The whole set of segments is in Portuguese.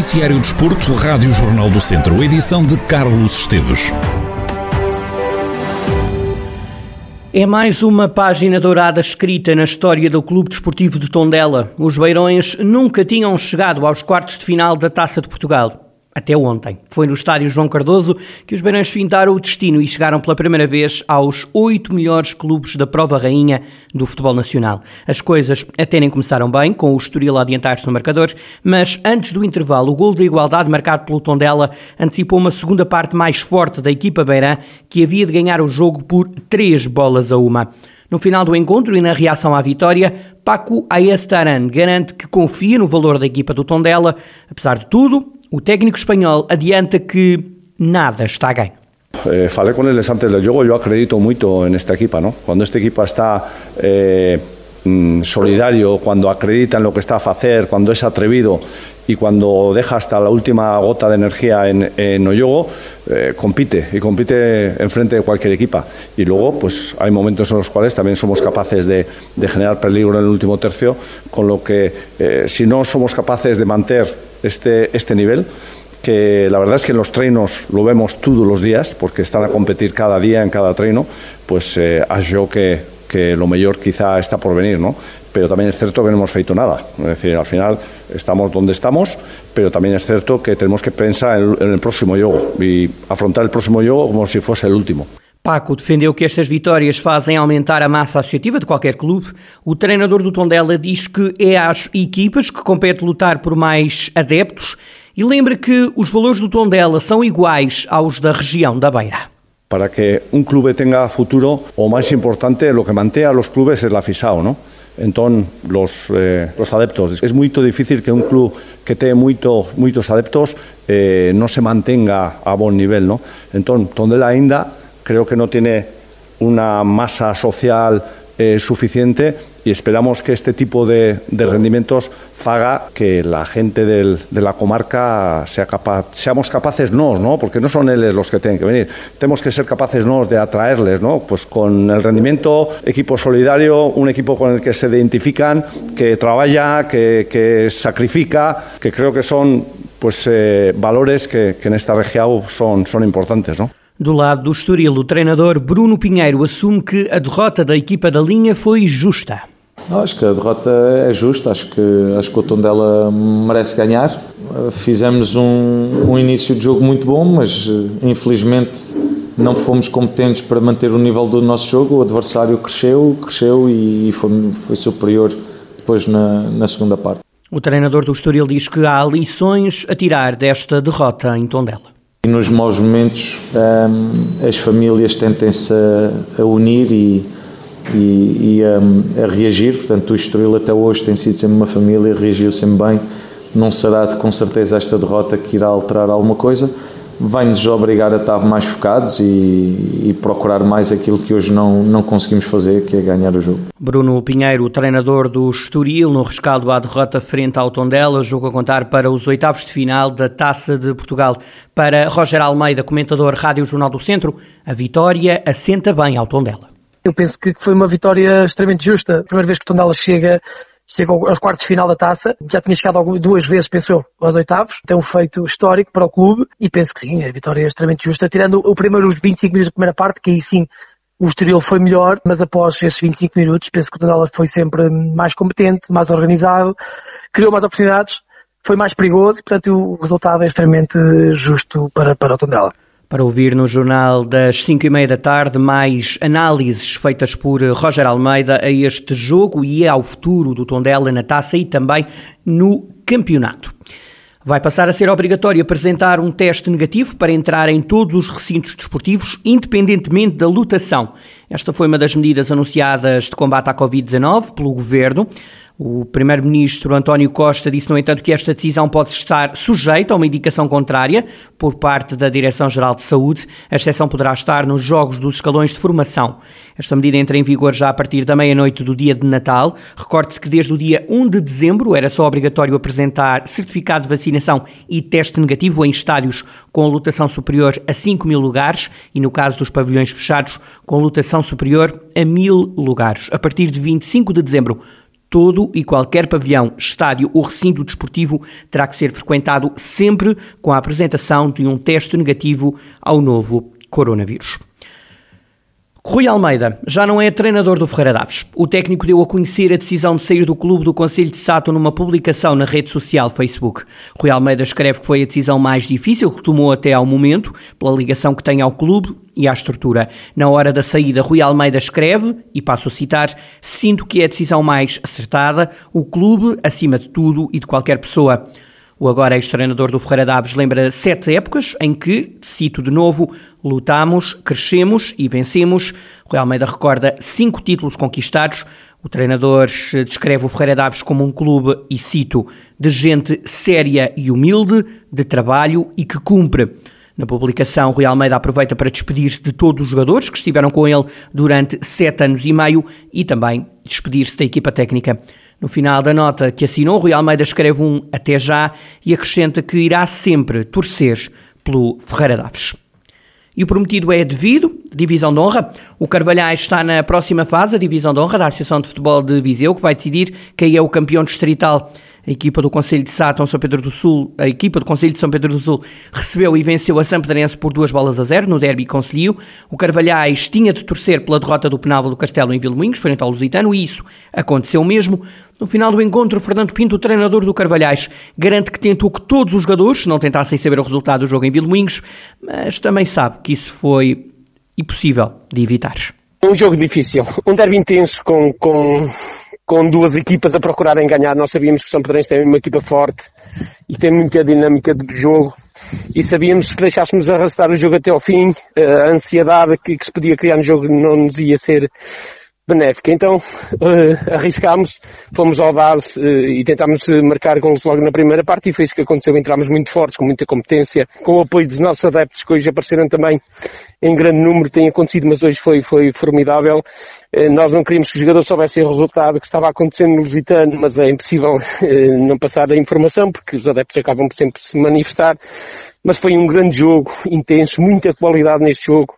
Noticiário Desporto, Rádio Jornal do Centro, edição de Carlos Esteves. É mais uma página dourada escrita na história do Clube Desportivo de Tondela. Os Beirões nunca tinham chegado aos quartos de final da Taça de Portugal até ontem. Foi no estádio João Cardoso que os Beirões fintaram o destino e chegaram pela primeira vez aos oito melhores clubes da prova rainha do futebol nacional. As coisas até nem começaram bem, com o Estoril a adiantar-se no marcador, mas antes do intervalo, o gol de igualdade marcado pelo Tondela antecipou uma segunda parte mais forte da equipa beirã, que havia de ganhar o jogo por três bolas a uma. No final do encontro e na reação à vitória, Paco Ayestaran garante que confia no valor da equipa do Tondela. Apesar de tudo, o técnico espanhol adianta que nada está ganho. Eh, falé con él antes del juego, yo acredito mucho en esta equipa, ¿no? Cuando este equipo está eh, mm, solidario, cuando acredita en lo que está a hacer, cuando es atrevido y cuando deja hasta la última gota de energía en, en Oyogo, eh, compite y compite enfrente de cualquier equipa. Y luego, pues hay momentos en los cuales también somos capaces de, de generar peligro en el último tercio, con lo que eh, si no somos capaces de mantener este, este nivel que la verdad es que en los treinos lo vemos todos los días, porque están a competir cada día en cada treino, pues eh, yo que, que lo mejor quizá está por venir, ¿no? Pero también es cierto que no hemos feito nada. Es decir, al final estamos donde estamos, pero también es cierto que tenemos que pensar en, el próximo juego y afrontar el próximo juego como si fuese el último. Paco defendeu que estas vitórias fazem aumentar a massa associativa de qualquer clube. O treinador do Tondela diz que é às equipas que compete lutar por mais adeptos e lembra que os valores do Tondela são iguais aos da região da Beira. Para que um clube tenha futuro, o mais importante, o que mantém os clubes é a afição, não? Então, os, eh, os adeptos. É muito difícil que um clube que tenha muito, muitos adeptos eh, não se mantenha a bom nível, não? Então, Tondela ainda creo que no tiene una masa social eh, suficiente y esperamos que este tipo de, rendimientos haga que la gente del, de la comarca sea capaz, seamos capaces no, ¿no? porque no son ellos los que tienen que venir, tenemos que ser capaces no de atraerles, ¿no? pues con el rendimiento, equipo solidario, un equipo con el que se identifican, que trabaja, que, que sacrifica, que creo que son pues, eh, valores que, que en esta región son, son importantes. ¿no? Do lado do Estoril, o treinador Bruno Pinheiro assume que a derrota da equipa da linha foi justa. Acho que a derrota é justa, acho que, acho que o Tondela merece ganhar. Fizemos um, um início de jogo muito bom, mas infelizmente não fomos competentes para manter o nível do nosso jogo. O adversário cresceu, cresceu e foi, foi superior depois na, na segunda parte. O treinador do Estoril diz que há lições a tirar desta derrota em Tondela. E nos maus momentos um, as famílias tentem-se a, a, unir e, e, e a, a, reagir, portanto o Estoril até hoje tem sido sempre uma família, reagiu sempre bem, não será de, com certeza esta derrota que irá alterar alguma coisa, vai-nos obrigar a estar mais focados e, e, procurar mais aquilo que hoje não, não conseguimos fazer, que é ganhar o jogo. Bruno Pinheiro, treinador do Estoril, no rescaldo à derrota frente ao Tondela, jogo a contar para os oitavos de final da Taça de Portugal. Para Roger Almeida, comentador Rádio Jornal do Centro, a vitória assenta bem ao Tondela. Eu penso que foi uma vitória extremamente justa. Primeira vez que o Tondela chega chegou aos quartos de final da taça, já tinha chegado duas vezes, penso eu, aos oitavos, tem um feito histórico para o clube e penso que sim, a vitória é extremamente justa, tirando o primeiro, os 25 minutos da primeira parte, que aí sim o Estoril foi melhor, mas após esses 25 minutos penso que o Tondela foi sempre mais competente, mais organizado, criou mais oportunidades, foi mais perigoso e portanto o resultado é extremamente justo para, para o Tondela. Para ouvir no jornal das 5 e meia da tarde mais análises feitas por Roger Almeida a este jogo e ao futuro do Tondela na taça e também no campeonato. Vai passar a ser obrigatório apresentar um teste negativo para entrar em todos os recintos desportivos, independentemente da lotação. Esta foi uma das medidas anunciadas de combate à Covid-19 pelo Governo. O primeiro-ministro António Costa disse, no entanto, que esta decisão pode estar sujeita a uma indicação contrária por parte da Direção-Geral de Saúde. A exceção poderá estar nos jogos dos escalões de formação. Esta medida entra em vigor já a partir da meia-noite do dia de Natal. Recorde-se que desde o dia 1 de dezembro era só obrigatório apresentar certificado de vacinação e teste negativo em estádios com lotação superior a 5 mil lugares e, no caso dos pavilhões fechados, com lotação superior a mil lugares. A partir de 25 de dezembro, Todo e qualquer pavilhão, estádio ou recinto desportivo terá que ser frequentado sempre com a apresentação de um teste negativo ao novo coronavírus. Rui Almeida já não é treinador do Ferreira Daves. O técnico deu a conhecer a decisão de sair do clube do Conselho de Sato numa publicação na rede social Facebook. Rui Almeida escreve que foi a decisão mais difícil que tomou até ao momento, pela ligação que tem ao clube e à estrutura. Na hora da saída, Rui Almeida escreve, e passo a citar: Sinto que é a decisão mais acertada, o clube acima de tudo e de qualquer pessoa. O agora ex-treinador do Ferreira Daves lembra sete épocas em que, cito de novo, lutamos, crescemos e vencemos. Rui Almeida recorda cinco títulos conquistados. O treinador descreve o Ferreira Daves como um clube, e cito, de gente séria e humilde, de trabalho e que cumpre. Na publicação, Rui Almeida aproveita para despedir-se de todos os jogadores que estiveram com ele durante sete anos e meio e também despedir-se da equipa técnica. No final da nota que assinou, Rui Almeida escreve um até já e acrescenta que irá sempre torcer pelo Ferreira Daves. E o prometido é devido, divisão de honra. O Carvalhais está na próxima fase, a divisão de honra da Associação de Futebol de Viseu, que vai decidir quem é o campeão distrital. A equipa do Conselho de Sátão, São Pedro do Sul, a equipa do Conselho de São Pedro do Sul recebeu e venceu a São Pedrense por duas bolas a zero no derby Conselho. O Carvalhais tinha de torcer pela derrota do Penalva do Castelo em Vilmoinhos, frente ao Lusitano, e isso aconteceu mesmo. No final do encontro, Fernando Pinto, treinador do Carvalhais, garante que tentou que todos os jogadores não tentassem saber o resultado do jogo em Vilmoinhos, mas também sabe que isso foi impossível de evitar. Um jogo difícil, um derby intenso com, com com duas equipas a procurarem ganhar. Nós sabíamos que o São Pedrense tem uma equipa forte e tem muita dinâmica de jogo e sabíamos que se deixássemos arrastar o jogo até ao fim, a ansiedade que, que se podia criar no jogo não nos ia ser benéfica. Então uh, arriscámos, fomos audazes uh, e tentámos uh, marcar gols logo na primeira parte e foi isso que aconteceu. Entramos muito fortes, com muita competência, com o apoio dos nossos adeptos que hoje apareceram também em grande número, tem acontecido, mas hoje foi, foi formidável. Nós não queríamos que os jogadores soubessem o resultado que estava acontecendo no Lusitano, mas é impossível não passar a informação porque os adeptos acabam por sempre se manifestar. Mas foi um grande jogo, intenso, muita qualidade neste jogo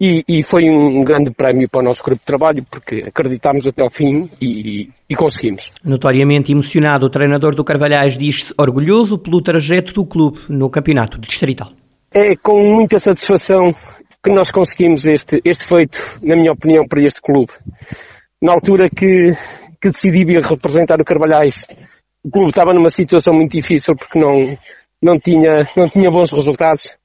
e, e, foi um grande prémio para o nosso grupo de trabalho porque acreditámos até ao fim e, e conseguimos. Notoriamente emocionado, o treinador do Carvalhais diz-se orgulhoso pelo trajeto do clube no campeonato distrital. É com muita satisfação que nós conseguimos este, este feito, na minha opinião, para este clube. Na altura que, que decidi vir representar o Carvalhais, o clube estava numa situação muito difícil porque não, não, tinha, não tinha bons resultados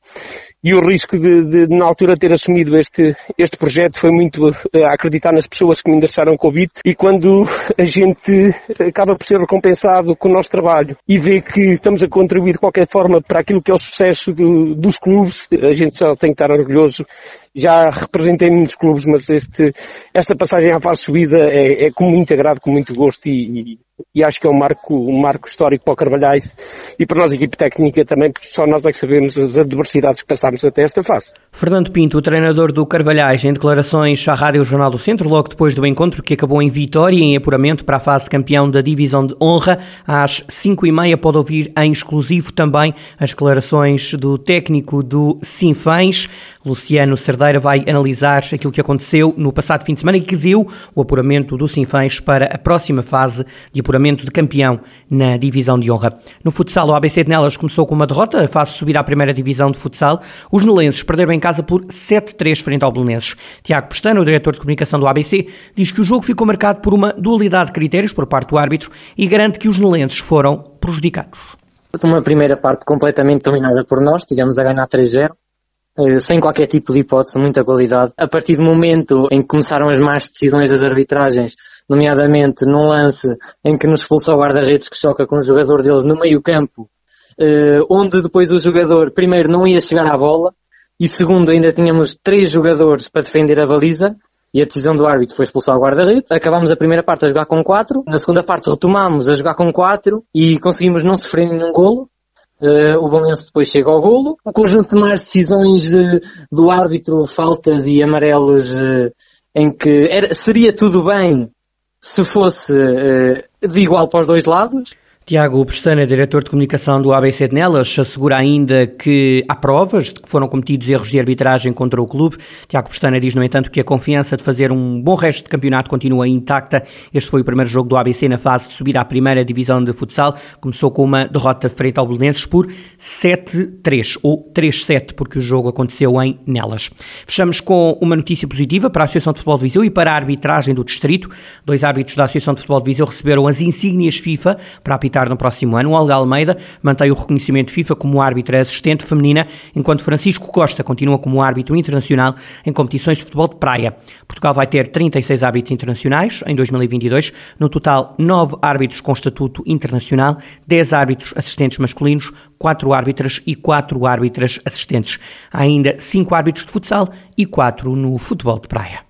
e o risco de, de, na altura ter assumido este, este projeto foi muito uh, acreditar nas pessoas que me endereçaram o convite. E quando a gente acaba por ser recompensado com o nosso trabalho e vê que estamos a contribuir de qualquer forma para aquilo que é o sucesso do, dos clubes, a gente só tem que estar orgulhoso. Já representei muitos clubes, mas este, esta passagem à fase subida é, é com muito agrado, com muito gosto e, e, e, acho que é um marco, um marco histórico para o Carvalhais e para nós, a equipe técnica também, porque só nós é que sabemos as adversidades que passámos até esta fase. Fernando Pinto, o treinador do Carvalhais, em declarações à Rádio Jornal do Centro, logo depois do encontro que acabou em vitória e em apuramento para a fase de campeão da Divisão de Honra, às 5 e meia pode ouvir em exclusivo também as declarações do técnico do Sinfãs, Luciano Cerdeira, vai analisar aquilo que aconteceu no passado fim de semana e que deu o apuramento do Sinfãs para a próxima fase de apuramento de campeão na Divisão de Honra. No futsal, o ABC de Nelas começou com uma derrota, de subir à primeira Divisão de futsal. Os nelenses perderam em casa por 7-3 frente ao Belenenses. Tiago Pestano, o diretor de comunicação do ABC, diz que o jogo ficou marcado por uma dualidade de critérios por parte do árbitro e garante que os nelenses foram prejudicados. Uma primeira parte completamente dominada por nós, tivemos a ganhar 3-0, eh, sem qualquer tipo de hipótese, muita qualidade. A partir do momento em que começaram as más decisões das arbitragens, nomeadamente num lance em que nos expulsa o guarda-redes que choca com o jogador deles no meio campo, eh, onde depois o jogador, primeiro, não ia chegar à bola, e segundo, ainda tínhamos três jogadores para defender a baliza, e a decisão do árbitro foi expulsar o guarda-redes. Acabámos a primeira parte a jogar com quatro, na segunda parte retomámos a jogar com quatro e conseguimos não sofrer nenhum golo. Uh, o Belenense depois chega ao golo. Um conjunto de mais decisões de, do árbitro, faltas e amarelos uh, em que era, seria tudo bem se fosse uh, de igual para os dois lados. Tiago Pestana, diretor de comunicação do ABC de Nelas, assegura ainda que há provas de que foram cometidos erros de arbitragem contra o clube. Tiago Pestana diz, no entanto, que a confiança de fazer um bom resto de campeonato continua intacta. Este foi o primeiro jogo do ABC na fase de subir à primeira divisão de futsal. Começou com uma derrota frente ao Belenenses por 7-3 ou 3-7, porque o jogo aconteceu em Nelas. Fechamos com uma notícia positiva para a Associação de Futebol de Viseu e para a arbitragem do distrito. Dois árbitros da Associação de Futebol de Viseu receberam as insígnias FIFA para apitar no próximo ano. Olga Almeida mantém o reconhecimento FIFA como árbitra assistente feminina, enquanto Francisco Costa continua como árbitro internacional em competições de futebol de praia. Portugal vai ter 36 árbitros internacionais em 2022, no total 9 árbitros com estatuto internacional, 10 árbitros assistentes masculinos, 4 árbitras e 4 árbitras assistentes. Há ainda 5 árbitros de futsal e 4 no futebol de praia.